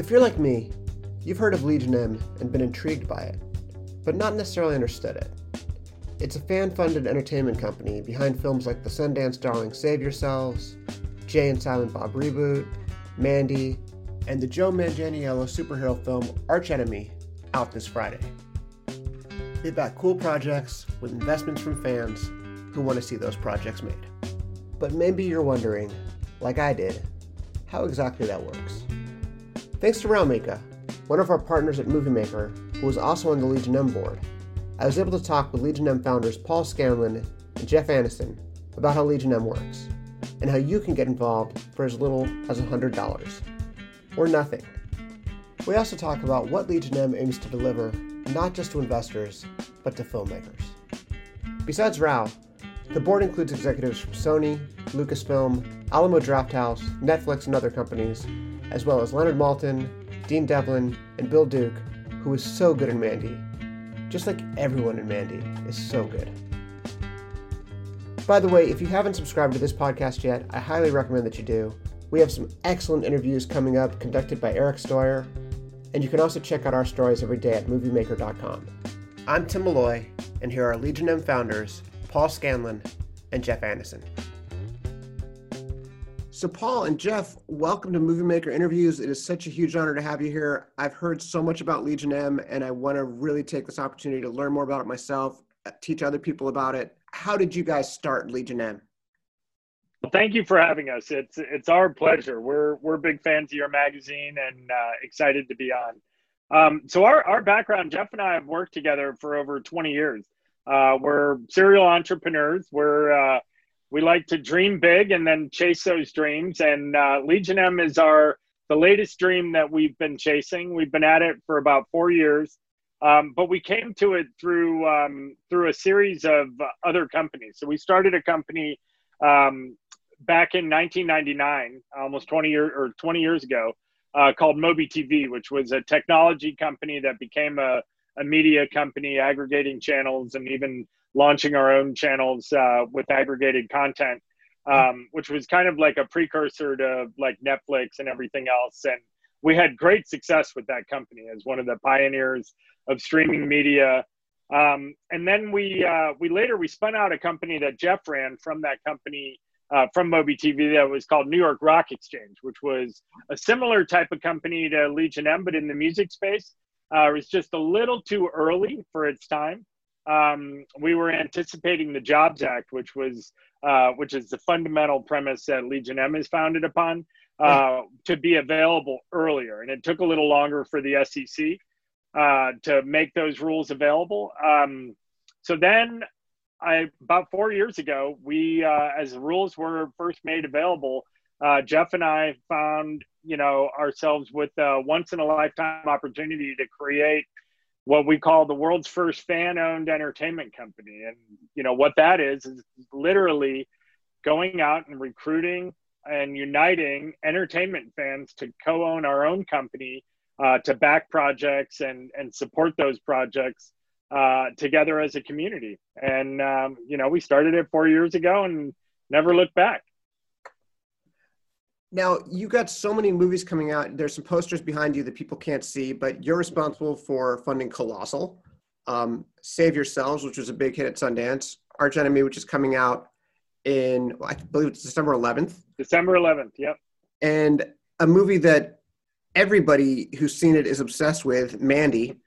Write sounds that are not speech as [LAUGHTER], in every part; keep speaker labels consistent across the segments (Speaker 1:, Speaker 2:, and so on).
Speaker 1: If you're like me, you've heard of Legion M and been intrigued by it, but not necessarily understood it. It's a fan funded entertainment company behind films like the Sundance darling Save Yourselves, Jay and Silent Bob Reboot, Mandy, and the Joe Manganiello superhero film Arch Enemy out this Friday. They back cool projects with investments from fans who want to see those projects made. But maybe you're wondering, like I did, how exactly that works. Thanks to Raumika, one of our partners at Movie Maker, who was also on the Legion M board, I was able to talk with Legion M founders Paul Scanlan and Jeff Annison about how Legion M works and how you can get involved for as little as $100 or nothing. We also talk about what Legion M aims to deliver not just to investors, but to filmmakers. Besides Rao, the board includes executives from Sony, Lucasfilm, Alamo Drafthouse, Netflix, and other companies, as well as Leonard Maltin, Dean Devlin, and Bill Duke, who is so good in Mandy. Just like everyone in Mandy is so good. By the way, if you haven't subscribed to this podcast yet, I highly recommend that you do. We have some excellent interviews coming up conducted by Eric Stoyer, and you can also check out our stories every day at moviemaker.com. I'm Tim Molloy, and here are Legion M founders, Paul Scanlan and Jeff Annison. So, Paul and Jeff, welcome to Movie Maker Interviews. It is such a huge honor to have you here. I've heard so much about Legion M, and I want to really take this opportunity to learn more about it myself, uh, teach other people about it. How did you guys start Legion M?
Speaker 2: Well, thank you for having us. It's it's our pleasure. We're we're big fans of your magazine and uh, excited to be on. Um, so our our background, Jeff and I have worked together for over 20 years. Uh, we're serial entrepreneurs. We're uh, we like to dream big and then chase those dreams. And uh, Legion M is our the latest dream that we've been chasing. We've been at it for about four years, um, but we came to it through um, through a series of other companies. So we started a company um, back in 1999, almost 20 years or 20 years ago, uh, called MobiTV, which was a technology company that became a, a media company, aggregating channels and even launching our own channels uh, with aggregated content, um, which was kind of like a precursor to like Netflix and everything else. And we had great success with that company as one of the pioneers of streaming media. Um, and then we uh, we later we spun out a company that Jeff ran from that company uh, from MobiTV that was called New York Rock Exchange, which was a similar type of company to Legion M, but in the music space. Uh, it was just a little too early for its time um, we were anticipating the Jobs Act, which was uh, which is the fundamental premise that Legion M is founded upon, uh, to be available earlier, and it took a little longer for the SEC uh, to make those rules available. Um, so then, I about four years ago, we uh, as the rules were first made available, uh, Jeff and I found you know ourselves with a once in a lifetime opportunity to create what we call the world's first fan owned entertainment company. And, you know, what that is, is literally going out and recruiting and uniting entertainment fans to co own our own company, uh, to back projects and, and support those projects uh, together as a community. And, um, you know, we started it four years ago and never looked back.
Speaker 1: Now, you got so many movies coming out. There's some posters behind you that people can't see, but you're responsible for funding Colossal, um, Save Yourselves, which was a big hit at Sundance, Arch Enemy, which is coming out in, I believe it's December 11th.
Speaker 2: December 11th, yep.
Speaker 1: And a movie that everybody who's seen it is obsessed with, Mandy.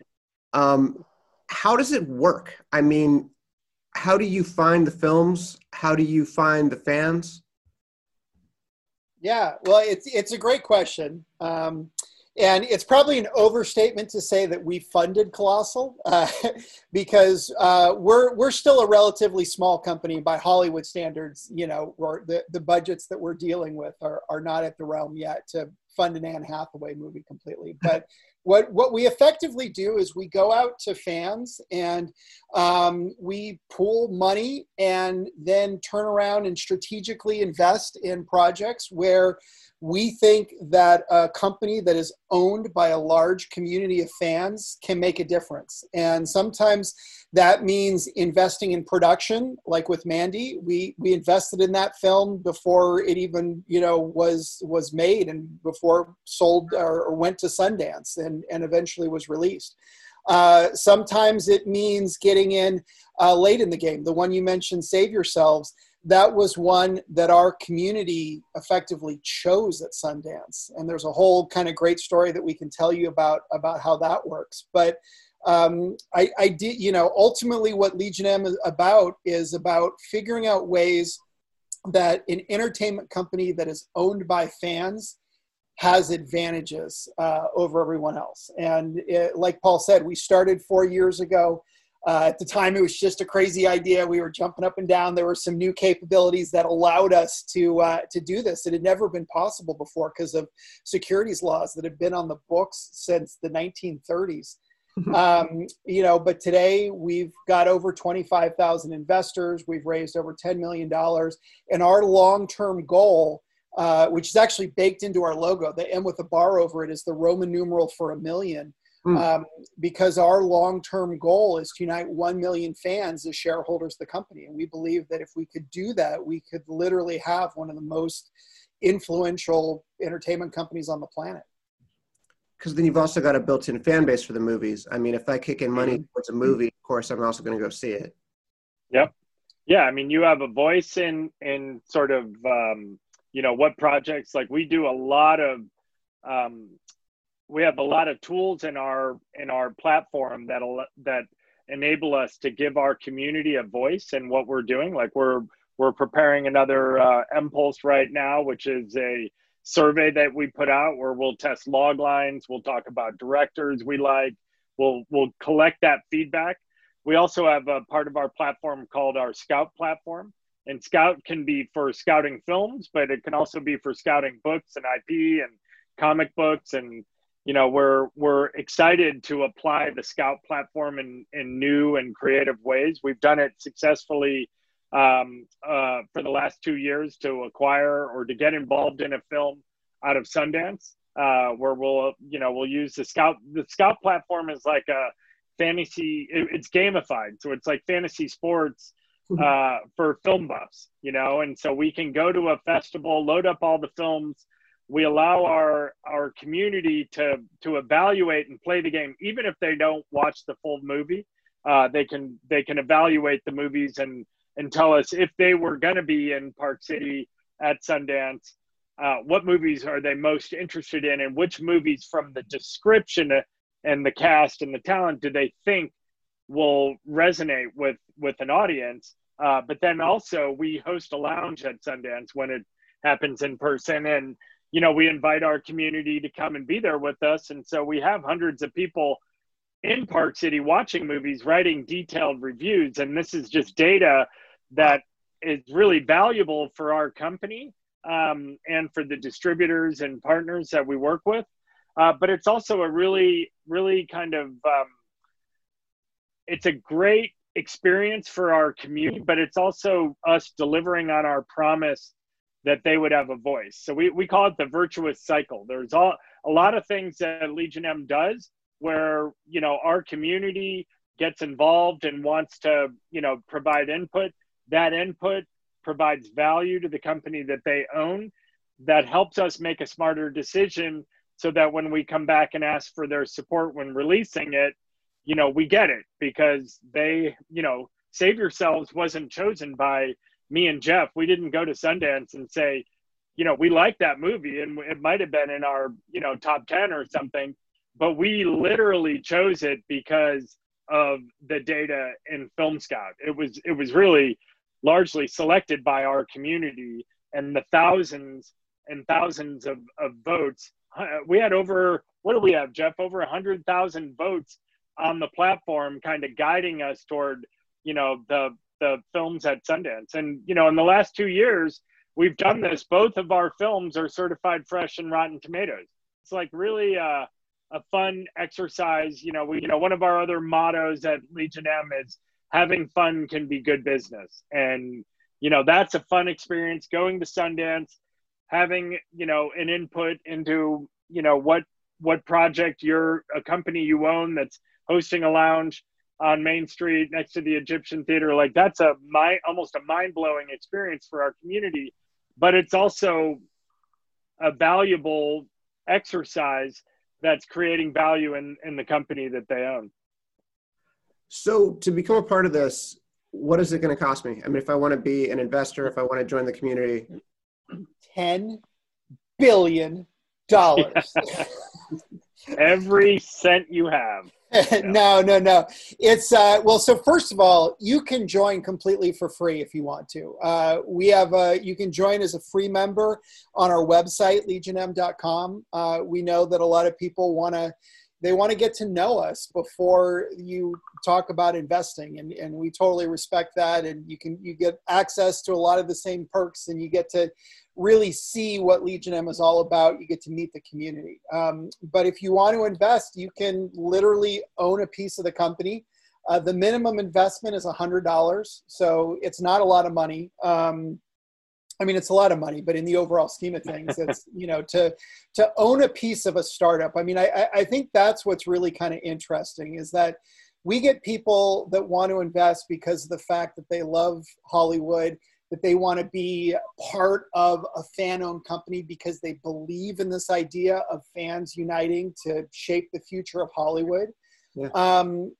Speaker 1: Um, how does it work? I mean, how do you find the films? How do you find the fans?
Speaker 3: Yeah, well, it's it's a great question, um, and it's probably an overstatement to say that we funded Colossal uh, [LAUGHS] because uh, we're we're still a relatively small company by Hollywood standards. You know, the the budgets that we're dealing with are are not at the realm yet to fund an Anne Hathaway movie completely, but [LAUGHS] what what we effectively do is we go out to fans and um, we pool money and then turn around and strategically invest in projects where we think that a company that is owned by a large community of fans can make a difference. And sometimes that means investing in production, like with Mandy. We we invested in that film before it even you know was was made and before sold or, or went to Sundance and and eventually was released. Uh, sometimes it means getting in uh, late in the game. The one you mentioned, Save Yourselves that was one that our community effectively chose at Sundance. And there's a whole kind of great story that we can tell you about about how that works. But um, I, I did, you know, ultimately what Legion M is about is about figuring out ways that an entertainment company that is owned by fans has advantages uh, over everyone else. And it, like Paul said, we started four years ago. Uh, at the time, it was just a crazy idea. We were jumping up and down. There were some new capabilities that allowed us to uh, to do this. It had never been possible before because of securities laws that have been on the books since the 1930s. [LAUGHS] um, you know, but today we've got over 25,000 investors. We've raised over 10 million dollars, and our long-term goal. Uh, which is actually baked into our logo. The M with the bar over it is the Roman numeral for a million mm. um, because our long-term goal is to unite 1 million fans as shareholders of the company. And we believe that if we could do that we could literally have one of the most influential entertainment companies on the planet.
Speaker 1: Because then you've also got a built-in fan base for the movies. I mean if i kick in money mm-hmm. towards a movie of course i'm also going to go see it.
Speaker 2: Yep. Yeah i mean you have a voice in in sort of um, you know what projects like we do a lot of um, we have a lot of tools in our in our platform that that enable us to give our community a voice in what we're doing. Like we're we're preparing another uh, Mpulse right now, which is a survey that we put out where we'll test log lines. We'll talk about directors we like. We'll we'll collect that feedback. We also have a part of our platform called our Scout platform, and Scout can be for scouting films, but it can also be for scouting books and IP and comic books and you know we're we're excited to apply the scout platform in in new and creative ways. We've done it successfully um, uh, for the last two years to acquire or to get involved in a film out of sundance uh, where we'll you know we'll use the scout the scout platform is like a fantasy it, it's gamified. So it's like fantasy sports mm-hmm. uh, for film buffs you know? And so we can go to a festival load up all the films we allow our our community to to evaluate and play the game. Even if they don't watch the full movie uh, they can they can evaluate the movies and and tell us if they were going to be in park city at sundance uh, what movies are they most interested in and which movies from the description and the cast and the talent do they think will resonate with with an audience. Uh, but then also we host a lounge at sundance when it happens in person and you know, we invite our community to come and be there with us. And so we have hundreds of people in Park City watching movies, writing detailed reviews. And this is just data that is really valuable for our company um, and for the distributors and partners that we work with. Uh, but it's also a really, really kind of, um, it's a great experience for our community, but it's also us delivering on our promise that they would have a voice. So we, we call it the virtuous cycle. There's all, a lot of things that Legion M does where, you know, our community gets involved and wants to, you know, provide input. That input provides value to the company that they own. That helps us make a smarter decision so that when we come back and ask for their support when releasing it, you know, we get it because they, you know, Save Yourselves wasn't chosen by me and Jeff, we didn't go to Sundance and say, you know, we like that movie and it might have been in our, you know, top 10 or something, but we literally chose it because of the data in Film Scout. It was it was really largely selected by our community and the thousands and thousands of, of votes. We had over what do we have, Jeff? Over a hundred thousand votes on the platform, kind of guiding us toward, you know, the the films at Sundance. And, you know, in the last two years, we've done this. Both of our films are certified fresh and Rotten Tomatoes. It's like really a, a fun exercise. You know, we, you know, one of our other mottos at Legion M is having fun can be good business. And, you know, that's a fun experience going to Sundance, having you know an input into you know what what project you're a company you own that's hosting a lounge on Main Street next to the Egyptian Theater. Like that's a my almost a mind blowing experience for our community, but it's also a valuable exercise that's creating value in, in the company that they own.
Speaker 1: So to become a part of this, what is it going to cost me? I mean, if I want to be an investor, if I want to join the community,
Speaker 3: ten billion dollars. [LAUGHS]
Speaker 2: Every cent you have. [LAUGHS]
Speaker 3: no, no, no. It's uh, well. So first of all, you can join completely for free if you want to. Uh, we have a. You can join as a free member on our website legionm.com. Uh, we know that a lot of people want to they want to get to know us before you talk about investing. And, and we totally respect that. And you can you get access to a lot of the same perks and you get to really see what legion m is all about. You get to meet the community. Um, but if you want to invest you can literally own a piece of the company. Uh, the minimum investment is $100 so it's not a lot of money. Um, I mean, it's a lot of money, but in the overall scheme of things, it's [LAUGHS] you know to to own a piece of a startup. I mean, I I think that's what's really kind of interesting is that we get people that want to invest because of the fact that they love Hollywood, that they want to be part of a fan-owned company because they believe in this idea of fans uniting to shape the future of Hollywood. Yeah. Um,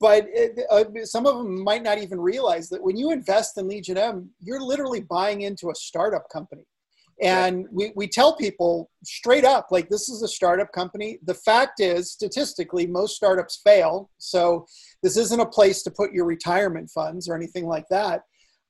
Speaker 3: but it, uh, some of them might not even realize that when you invest in Legion M, you're literally buying into a startup company. And right. we, we tell people straight up, like, this is a startup company. The fact is, statistically, most startups fail. So this isn't a place to put your retirement funds or anything like that.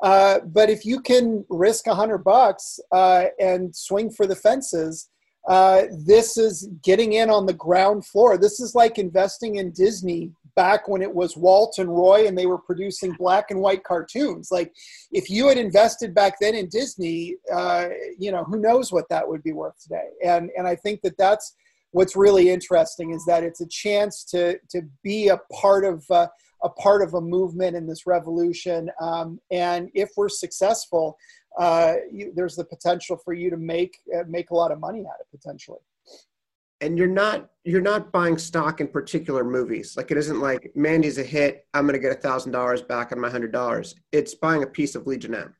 Speaker 3: Uh, but if you can risk a hundred bucks uh, and swing for the fences, uh, this is getting in on the ground floor. This is like investing in Disney back when it was Walt and Roy and they were producing black and white cartoons. Like, if you had invested back then in Disney, uh, you know, who knows what that would be worth today. And and I think that that's what's really interesting is that it's a chance to to be a part of. Uh, a part of a movement in this revolution, um, and if we're successful, uh, you, there's the potential for you to make uh, make a lot of money at it potentially
Speaker 1: and you're not you're not buying stock in particular movies. Like it isn't like mandy's a hit i'm going to get a thousand dollars back on my hundred dollars. It's buying a piece of legion m.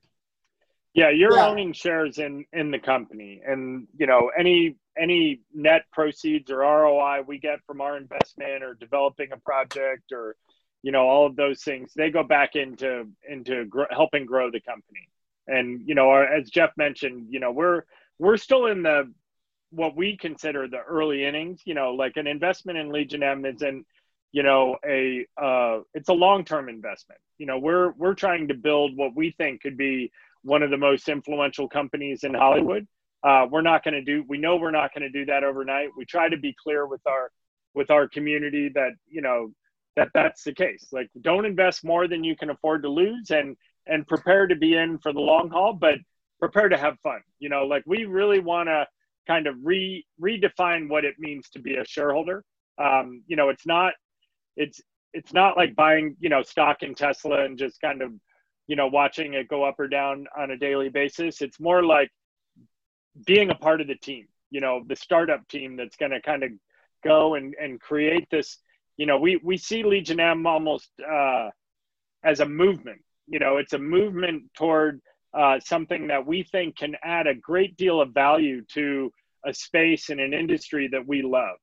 Speaker 2: Yeah you're yeah. owning shares in in the company. And you know any any net proceeds or roi we get from our investment or developing a project or you know all of those things they go back into into gr- helping grow the company. And you know our, as jeff mentioned you know we're we're still in the what we consider the early innings. You know, like an investment in Legion M isn't, you know, a uh, it's a long term investment. You know, we're we're trying to build what we think could be one of the most influential companies in Hollywood. Uh, we're not going to do. We know we're not going to do that overnight. We try to be clear with our with our community that you know that that's the case. Like, don't invest more than you can afford to lose, and and prepare to be in for the long haul, but prepare to have fun. You know, like we really want to kind of re redefine what it means to be a shareholder. Um, you know, it's not it's it's not like buying you know stock in Tesla and just kind of you know watching it go up or down on a daily basis. It's more like being a part of the team. You know, the startup team that's going to kind of go and and create this. You know, we we see Legion M almost uh, as a movement. You know, it's a movement toward uh, something that we think can add a great deal of value to a space and an industry that we love.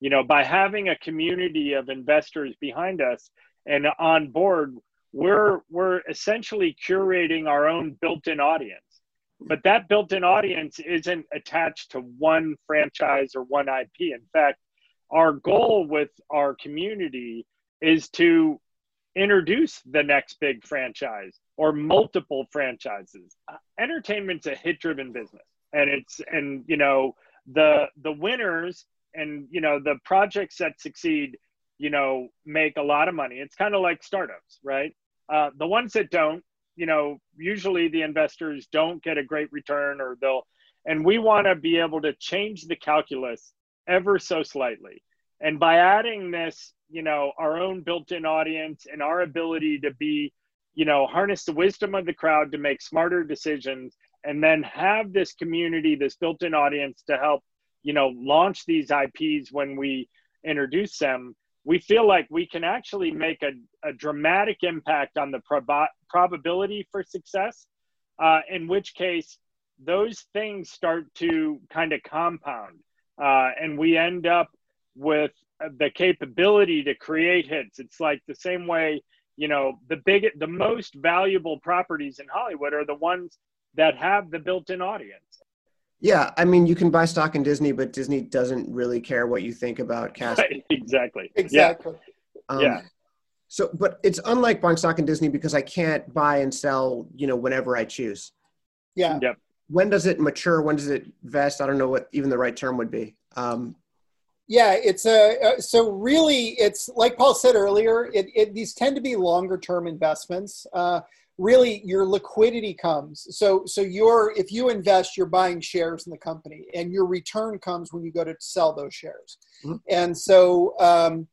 Speaker 2: You know, by having a community of investors behind us and on board, we're we're essentially curating our own built-in audience. But that built-in audience isn't attached to one franchise or one IP. In fact, our goal with our community is to introduce the next big franchise or multiple franchises. Entertainment's a hit driven business and it's and you know the the winners and you know the projects that succeed you know make a lot of money. It's kind of like startups right? Uh, the ones that don't you know usually the investors don't get a great return or they'll and we want to be able to change the calculus ever so slightly. And by adding this you know our own built-in audience and our ability to be you know, harness the wisdom of the crowd to make smarter decisions and then have this community, this built-in audience to help, you know, launch these IPs when we introduce them, we feel like we can actually make a, a dramatic impact on the prob- probability for success. Uh, in which case, those things start to kind of compound, uh, and we end up with the capability to create hits. It's like the same way, you know, the big, the most valuable properties in Hollywood are the ones that have the built-in audience.
Speaker 1: Yeah, I mean, you can buy stock in Disney, but Disney doesn't really care what you think about casting. [LAUGHS]
Speaker 2: exactly.
Speaker 3: Exactly.
Speaker 2: Yeah. Um, yeah.
Speaker 1: So, but it's unlike buying stock in Disney because I can't buy and sell, you know, whenever I choose.
Speaker 3: Yeah.
Speaker 2: Yep.
Speaker 1: When does it mature? When does it vest? I don't know what even the right term would be. Um,
Speaker 3: yeah, it's a uh, so really it's like Paul said earlier. It, it these tend to be longer term investments. Uh, really, your liquidity comes. So so you're if you invest, you're buying shares in the company, and your return comes when you go to sell those shares. Mm-hmm. And so um,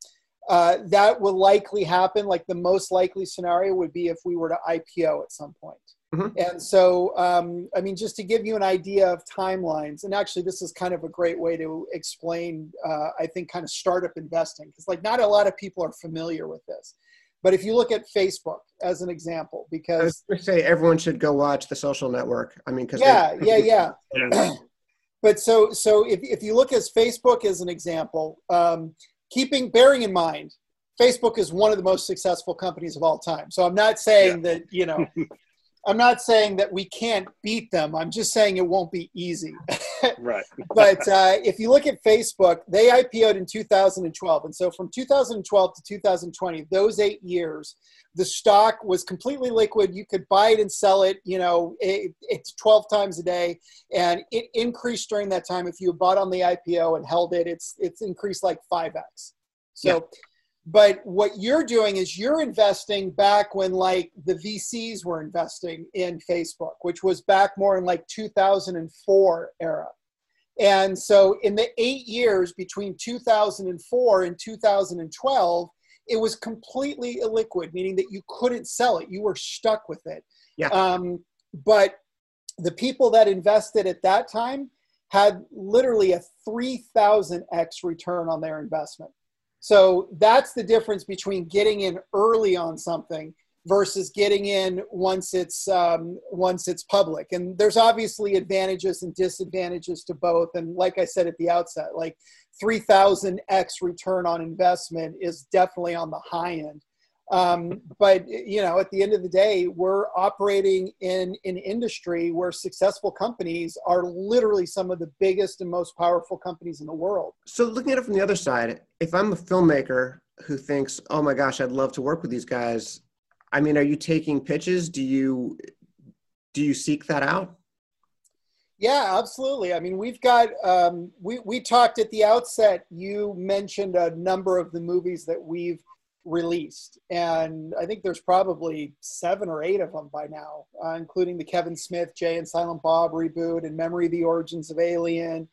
Speaker 3: uh, that will likely happen. Like the most likely scenario would be if we were to IPO at some point. Mm-hmm. And so, um, I mean, just to give you an idea of timelines, and actually, this is kind of a great way to explain, uh, I think, kind of startup investing, because like not a lot of people are familiar with this. But if you look at Facebook as an example, because
Speaker 1: I say everyone should go watch the social network. I mean, because
Speaker 3: yeah, yeah, [LAUGHS] yeah, yeah. but so, so if if you look as Facebook as an example, um, keeping bearing in mind Facebook is one of the most successful companies of all time. So I'm not saying yeah. that you know I'm not saying that we can't beat them. I'm just saying it won't be easy. [LAUGHS]
Speaker 2: right.
Speaker 3: but uh, if you look at Facebook, they IPO'd in 2012, and so from 2012 to 2020, those eight years, the stock was completely liquid. You could buy it and sell it. You know, it, it's 12 times a day, and it increased during that time. If you bought on the IPO and held it, it's it's increased like 5x. So. Yeah but what you're doing is you're investing back when like the VCs were investing in Facebook, which was back more in like 2004 era. And so in the eight years between 2004 and 2012, it was completely illiquid, meaning that you couldn't sell it. You were stuck with it.
Speaker 1: Yeah.
Speaker 3: Um, but the people that invested at that time had literally a 3000x return on their investment. So that's the difference between getting in early on something versus getting in once it's um, once it's public. And there's obviously advantages and disadvantages to both. And like I said at the outset, like 3,000x return on investment is definitely on the high end. Um, but you know, at the end of the day, we're operating in an industry where successful companies are literally some of the biggest and most powerful companies in the world.
Speaker 1: So, looking at it from the other side, if I'm a filmmaker who thinks, "Oh my gosh, I'd love to work with these guys," I mean, are you taking pitches? Do you do you seek that out?
Speaker 3: Yeah, absolutely. I mean, we've got um, we we talked at the outset. You mentioned a number of the movies that we've released, and I think there's probably seven or eight of them by now, uh, including the Kevin Smith, Jay and Silent Bob reboot, and Memory the Origins of Alien,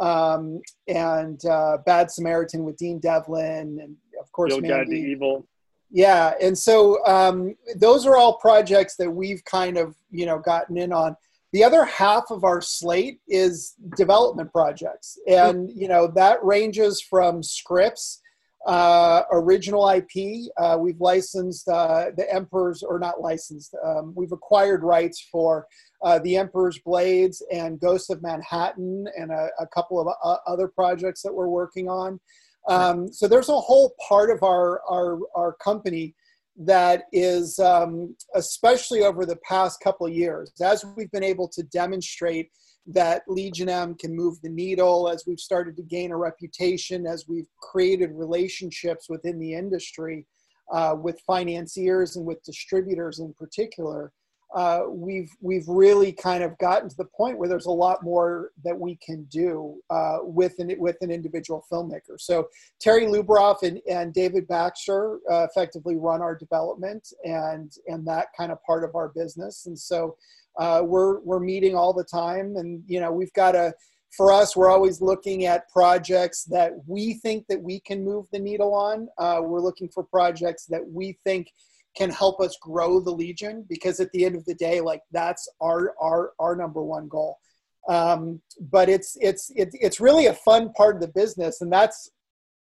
Speaker 3: um, and uh, Bad Samaritan with Dean Devlin, and of course,
Speaker 2: Mandy. Evil.
Speaker 3: Yeah, and so um, those are all projects that we've kind of you know gotten in on. The other half of our slate is development projects, and you know that ranges from scripts uh, original IP. Uh, we've licensed uh, the Emperor's, or not licensed, um, we've acquired rights for uh, the Emperor's Blades and Ghosts of Manhattan and a, a couple of uh, other projects that we're working on. Um, so there's a whole part of our, our, our company that is, um, especially over the past couple of years, as we've been able to demonstrate that Legion M can move the needle as we've started to gain a reputation, as we've created relationships within the industry uh, with financiers and with distributors in particular. Uh, we've we've really kind of gotten to the point where there's a lot more that we can do uh, with an with an individual filmmaker. So Terri Lubaroff and, and David Baxter uh, effectively run our development and and that kind of part of our business. And so uh, we're we're meeting all the time, and you know we've got a. For us, we're always looking at projects that we think that we can move the needle on. Uh, we're looking for projects that we think can help us grow the Legion because at the end of the day, like that's our our our number one goal. Um, but it's it's it's it's really a fun part of the business, and that's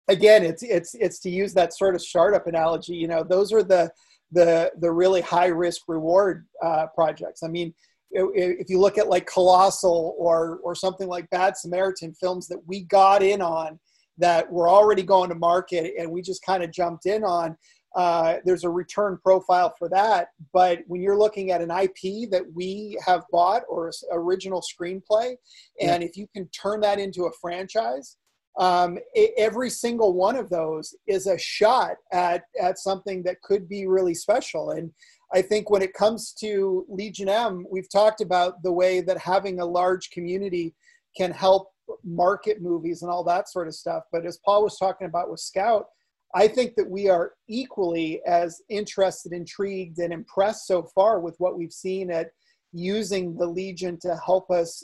Speaker 3: again, it's it's it's to use that sort of startup analogy. You know, those are the the the really high risk reward uh, projects. I mean, if you look at like Colossal or or something like Bad Samaritan films that we got in on that were already going to market and we just kind of jumped in on uh, there's a return profile for that. But when you're looking at an IP that we have bought or original screenplay, and yeah. if you can turn that into a franchise, um, every single one of those is a shot at, at something that could be really special. And I think when it comes to Legion M, we've talked about the way that having a large community can help market movies and all that sort of stuff. But as Paul was talking about with Scout, I think that we are equally as interested, intrigued, and impressed so far with what we've seen at using the Legion to help us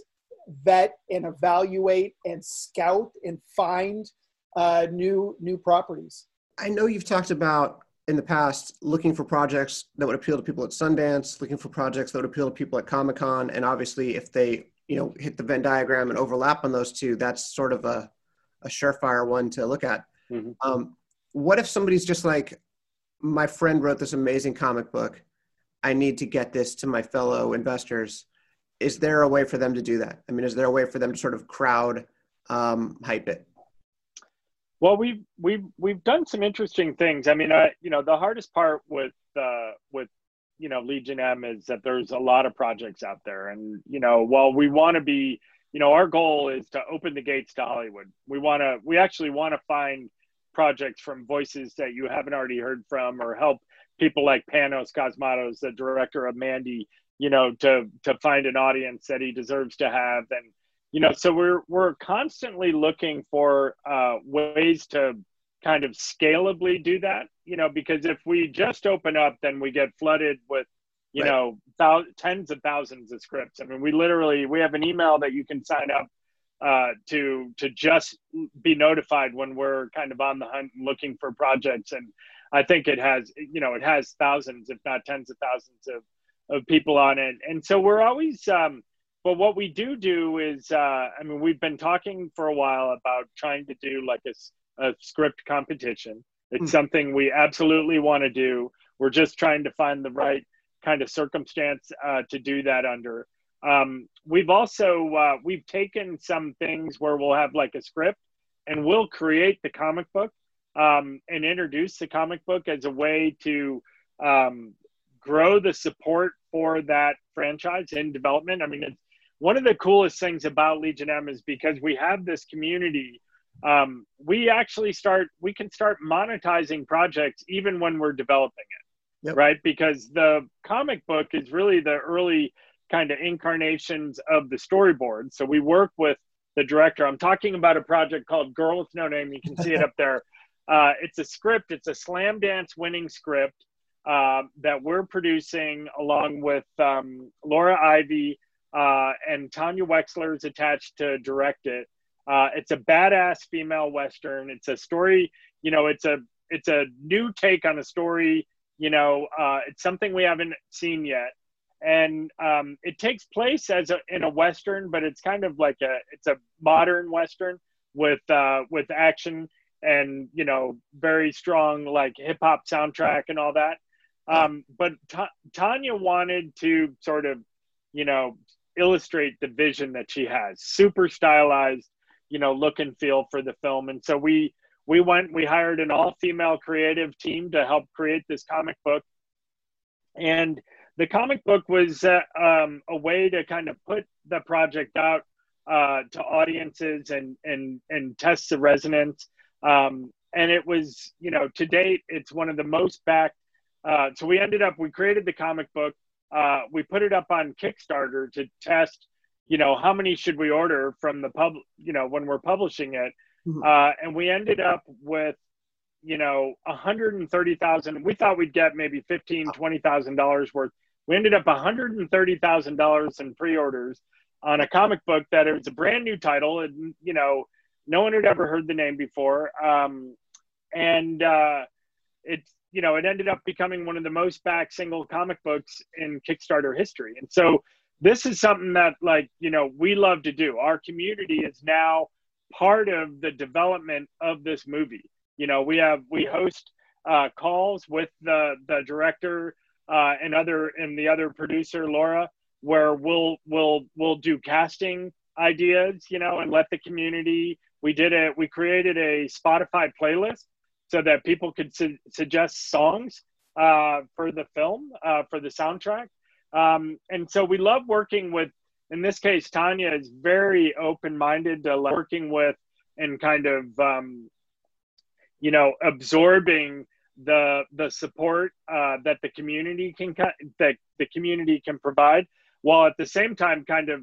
Speaker 3: vet and evaluate and scout and find uh, new new properties.
Speaker 1: I know you've talked about in the past looking for projects that would appeal to people at Sundance, looking for projects that would appeal to people at Comic Con, and obviously if they you know hit the Venn diagram and overlap on those two, that's sort of a a surefire one to look at. Mm-hmm. Um, what if somebody's just like, my friend wrote this amazing comic book. I need to get this to my fellow investors. Is there a way for them to do that? I mean, is there a way for them to sort of crowd um, hype it?
Speaker 2: Well, we've we've we've done some interesting things. I mean, uh, you know, the hardest part with uh, with you know Legion M is that there's a lot of projects out there, and you know, while we want to be, you know, our goal is to open the gates to Hollywood. We want to, we actually want to find projects from voices that you haven't already heard from or help people like Panos Cosmatos, the director of Mandy, you know, to to find an audience that he deserves to have. And, you know, so we're we're constantly looking for uh, ways to kind of scalably do that, you know, because if we just open up, then we get flooded with, you right. know, th- tens of thousands of scripts. I mean, we literally we have an email that you can sign up uh, to to just be notified when we're kind of on the hunt and looking for projects. And I think it has, you know, it has thousands, if not tens of thousands of of people on it. And so we're always. Um, but what we do do is, uh, I mean, we've been talking for a while about trying to do like a, a script competition. It's mm. something we absolutely want to do. We're just trying to find the right kind of circumstance uh, to do that under. Um, we've also uh, we've taken some things where we'll have like a script, and we'll create the comic book um, and introduce the comic book as a way to um, grow the support for that franchise in development. I mean, it's, one of the coolest things about Legion M is because we have this community. Um, we actually start we can start monetizing projects even when we're developing it, yep. right? Because the comic book is really the early kind of incarnations of the storyboard. So we work with the director. I'm talking about a project called Girl with No Name. You can see it up there. [LAUGHS] Uh, it's a script. It's a Slamdance winning script uh, that we're producing along with um, Laura Ivy uh, and Tanya Wexler is attached to direct it. Uh, it's a badass female western. It's a story. You know, it's a it's a new take on a story. You know, uh, it's something we haven't seen yet and um, it takes place as a, in a western, but it's kind of like a it's a modern western with uh, with action and you know very strong like hip hop soundtrack and all that. Um, but Ta- Tanya wanted to sort of you know illustrate the vision that she has, super stylized, you know, look and feel for the film, and so we we went we hired an all female creative team to help create this comic book and the comic book was uh, um, a way to kind of put the project out uh, to audiences and and and test the resonance. Um, and it was, you know, to date, it's one of the most backed. Uh, so we ended up, we created the comic book. Uh, we put it up on Kickstarter to test, you know, how many should we order from the pub, you know, when we're publishing it. Mm-hmm. Uh, and we ended up with you know 130,000 we thought we'd get maybe 15 20,000 dollars worth we ended up $130,000 in pre-orders on a comic book that it was a brand new title and you know no one had ever heard the name before um, and uh, it's you know, it ended up becoming one of the most backed single comic books in Kickstarter history. And so this is something that, like, you know, we love to do. Our community is now part of the development of this movie. You know, we have we host uh, calls with the the director uh, and other and the other producer Laura, where we'll we'll we'll do casting ideas, you know, and let the community. We did it. We created a Spotify playlist so that people could su- suggest songs uh, for the film uh, for the soundtrack. Um, and so we love working with. In this case, Tanya is very open-minded to working with and kind of um, you know absorbing the the support uh, that the community can that the community can provide while at the same time kind of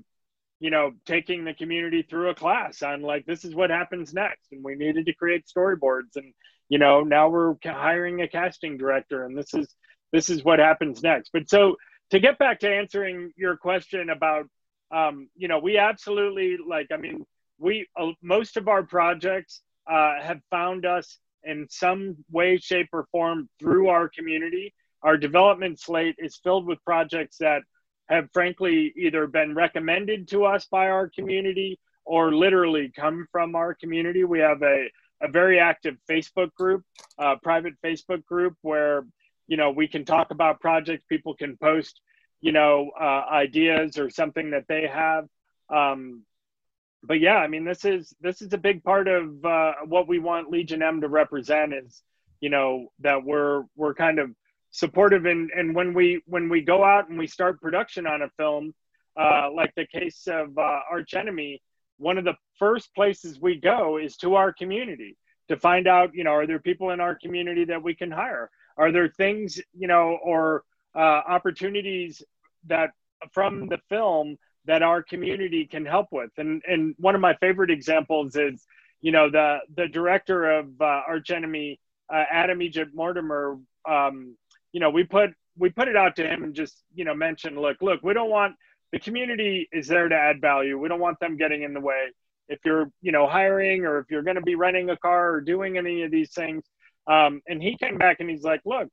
Speaker 2: you know taking the community through a class on like this is what happens next and we needed to create storyboards and you know now we're hiring a casting director and this is this is what happens next. But so to get back to answering your question about um, you know we absolutely like i mean we uh, most of our projects uh, have found us in some way shape or form through our community. Our development slate is filled with projects that have frankly either been recommended to us by our community or literally come from our community. We have a a very active Facebook group, private Facebook group where you know we can talk about projects. People can post you know uh, ideas or something that they have. Um, but yeah, I mean this is this is a big part of uh, what we want Legion M to represent is you know that we're we're kind of supportive and and when we when we go out and we start production on a film uh, like the case of uh, Arch Enemy one of the first places we go is to our community to find out, you know, are there people in our community that we can hire? Are there things, you know, or uh, opportunities that from the film that our community can help with? And and one of my favorite examples is, you know, the the director of uh, Arch Enemy, uh, Adam Egypt Mortimer. Um, you know, we put we put it out to him and just you know mentioned, look, look, we don't want the community is there to add value. We don't want them getting in the way. If you're, you know, hiring or if you're going to be renting a car or doing any of these things, um, and he came back and he's like, "Look,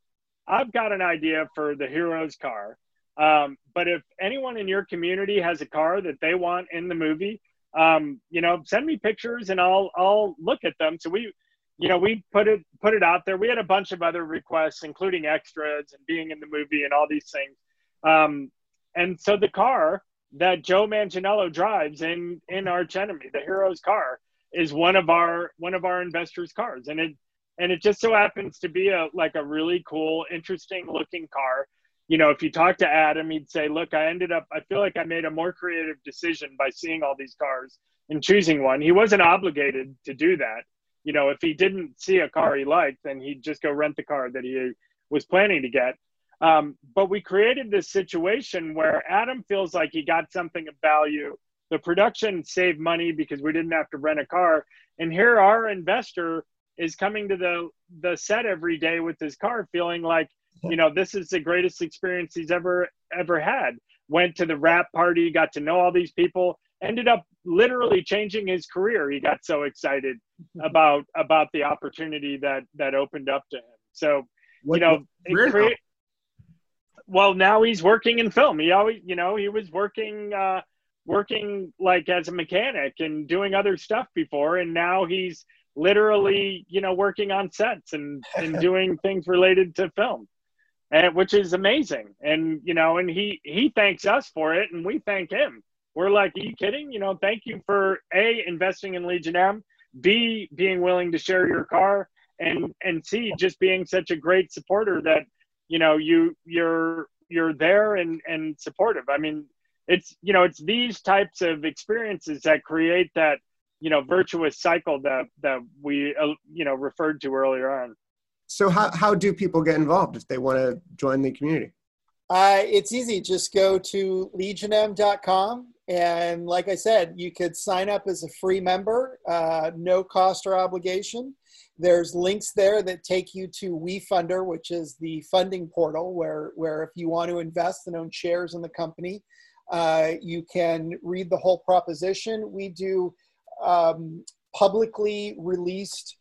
Speaker 2: I've got an idea for the hero's car, um, but if anyone in your community has a car that they want in the movie, um, you know, send me pictures and I'll I'll look at them." So we, you know, we put it put it out there. We had a bunch of other requests, including extras and being in the movie and all these things. Um, and so the car that Joe Manganiello drives in in Arch Enemy, the hero's car, is one of our one of our investors' cars, and it and it just so happens to be a like a really cool, interesting looking car. You know, if you talk to Adam, he'd say, "Look, I ended up. I feel like I made a more creative decision by seeing all these cars and choosing one. He wasn't obligated to do that. You know, if he didn't see a car he liked, then he'd just go rent the car that he was planning to get. Um, but we created this situation where Adam feels like he got something of value. The production saved money because we didn't have to rent a car. And here our investor is coming to the the set every day with his car feeling like, you know, this is the greatest experience he's ever ever had. Went to the wrap party, got to know all these people, ended up literally changing his career. He got so excited about about the opportunity that that opened up to him. So, what, you know, it, well, now he's working in film. He always, you know, he was working, uh, working like as a mechanic and doing other stuff before, and now he's literally, you know, working on sets and and [LAUGHS] doing things related to film, and which is amazing. And you know, and he he thanks us for it, and we thank him. We're like, are you kidding? You know, thank you for a investing in Legion M, b being willing to share your car, and and c just being such a great supporter that you know you you're you're there and and supportive. I mean it's you know it's these types of experiences that create that you know virtuous cycle that that we uh, you know referred to earlier on.
Speaker 1: So how, how do people get involved if they want to join the community?
Speaker 3: Uh, it's easy. Just go to legionm.com and like i said you could sign up as a free member uh, no cost or obligation there's links there that take you to WeFunder, which is the funding portal where, where if you want to invest and own shares in the company, uh, you can read the whole proposition. We do um, publicly released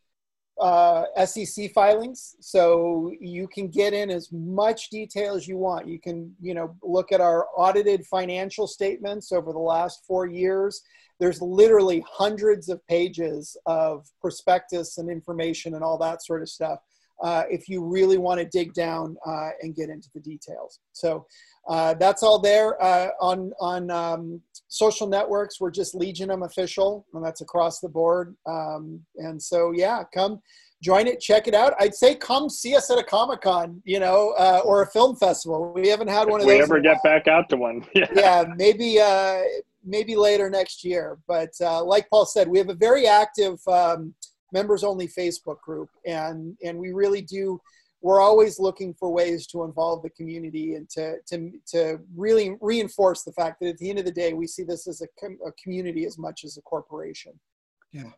Speaker 3: uh, SEC filings, so you can get in as much detail as you want. You can, you know, look at our audited financial statements over the last four years. There's literally hundreds of pages of prospectus and information and all that sort of stuff. Uh, if you really want to dig down uh, and get into the details. So uh, that's all there uh, on on um, social networks. We're just Legion M official, and that's across the board. Um, and so yeah, come join it, check it out. I'd say come see us at a Comic Con, you know, uh, or a film festival. We haven't had one of those.
Speaker 2: We ever get back out to one? [LAUGHS]
Speaker 3: yeah. yeah, maybe uh, maybe later next year. But like Paul said, we have a very active. Um, members only Facebook group, and and we really do. We're always looking for ways to involve the community and to to to really reinforce the fact that at the end of the day, we see this as a, com- a community as much as a corporation.
Speaker 1: Yeah.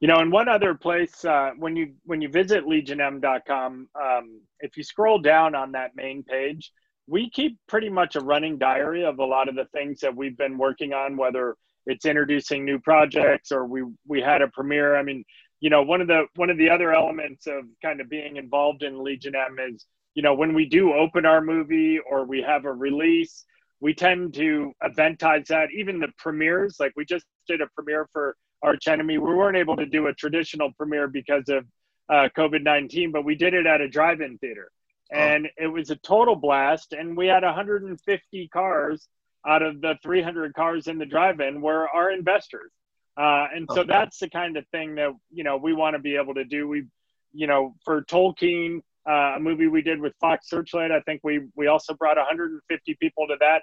Speaker 2: You know, and one other place uh, when you when you visit legionm.com, um, if you scroll down on that main page, we keep pretty much a running diary of a lot of the things that we've been working on, whether it's introducing new projects or we we had a premiere. I mean, you know one of the one of the other elements of kind of being involved in legion m is you know when we do open our movie or we have a release we tend to eventize that even the premieres like we just did a premiere for arch enemy we weren't able to do a traditional premiere because of uh, covid-19 but we did it at a drive-in theater oh. and oh. it was a total blast and we had 150 cars out of the 300 cars in the drive-in were our investors uh, and so that's the kind of thing that you know we want to be able to do. We, you know, for Tolkien, uh, a movie we did with Fox Searchlight, I think we we also brought 150 people to that,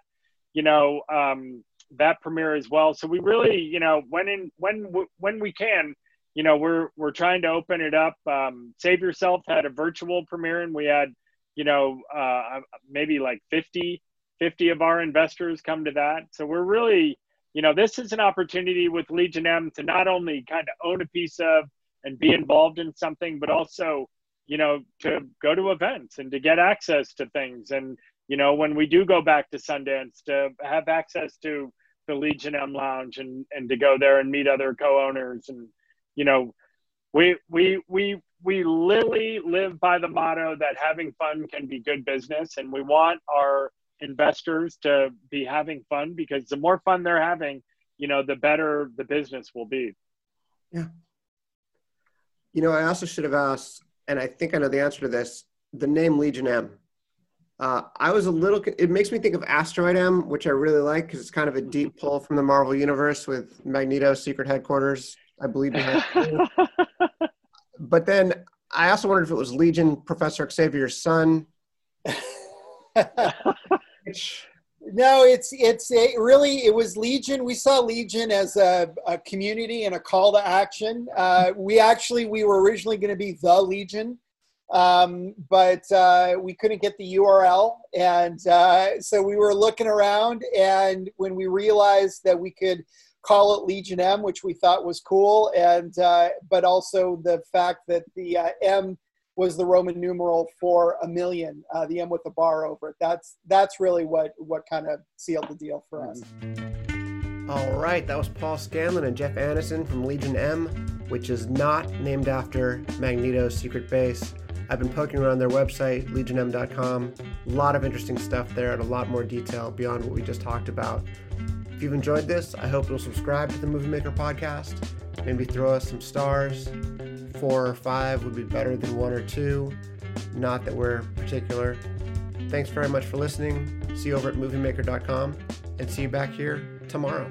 Speaker 2: you know, um, that premiere as well. So we really, you know, when in when when we can, you know, we're we're trying to open it up. Um, Save Yourself had a virtual premiere, and we had, you know, uh, maybe like 50 50 of our investors come to that. So we're really you know, this is an opportunity with Legion M to not only kind of own a piece of and be involved in something, but also, you know, to go to events and to get access to things. And, you know, when we do go back to Sundance, to have access to the Legion M Lounge and, and to go there and meet other co-owners. And, you know, we, we, we, we literally live by the motto that having fun can be good business. And we want our investors to be having fun because the more fun they're having, you know, the better the business will be.
Speaker 1: Yeah. You know, I also should have asked, and I think I know the answer to this the name Legion M. Uh, I was a little, it makes me think of Asteroid M, which I really like because it's kind of a deep pull from the Marvel Universe with Magneto's secret headquarters, I believe. [LAUGHS] but then I also wondered if it was Legion, Professor Xavier's son. [LAUGHS]
Speaker 3: no, it's it's really it was Legion. We saw Legion as a, a community and a call to action. Uh, we actually we were originally going to be the Legion, um, but uh, we couldn't get the URL, and uh, so we were looking around. And when we realized that we could call it Legion M, which we thought was cool, and uh, but also the fact that the uh, M was the Roman numeral for a million, uh, the M with the bar over it. That's that's really what what kind of sealed the deal for us.
Speaker 1: All right, that was Paul Scanlan and Jeff Annison from Legion M, which is not named after Magneto's secret base. I've been poking around their website, legionm.com. A lot of interesting stuff there and a lot more detail beyond what we just talked about. If you've enjoyed this, I hope you'll subscribe to the Movie Maker podcast. Maybe throw us some stars four or five would be better than one or two. Not that we're particular. Thanks very much for listening. See you over at moviemaker.com and see you back here tomorrow.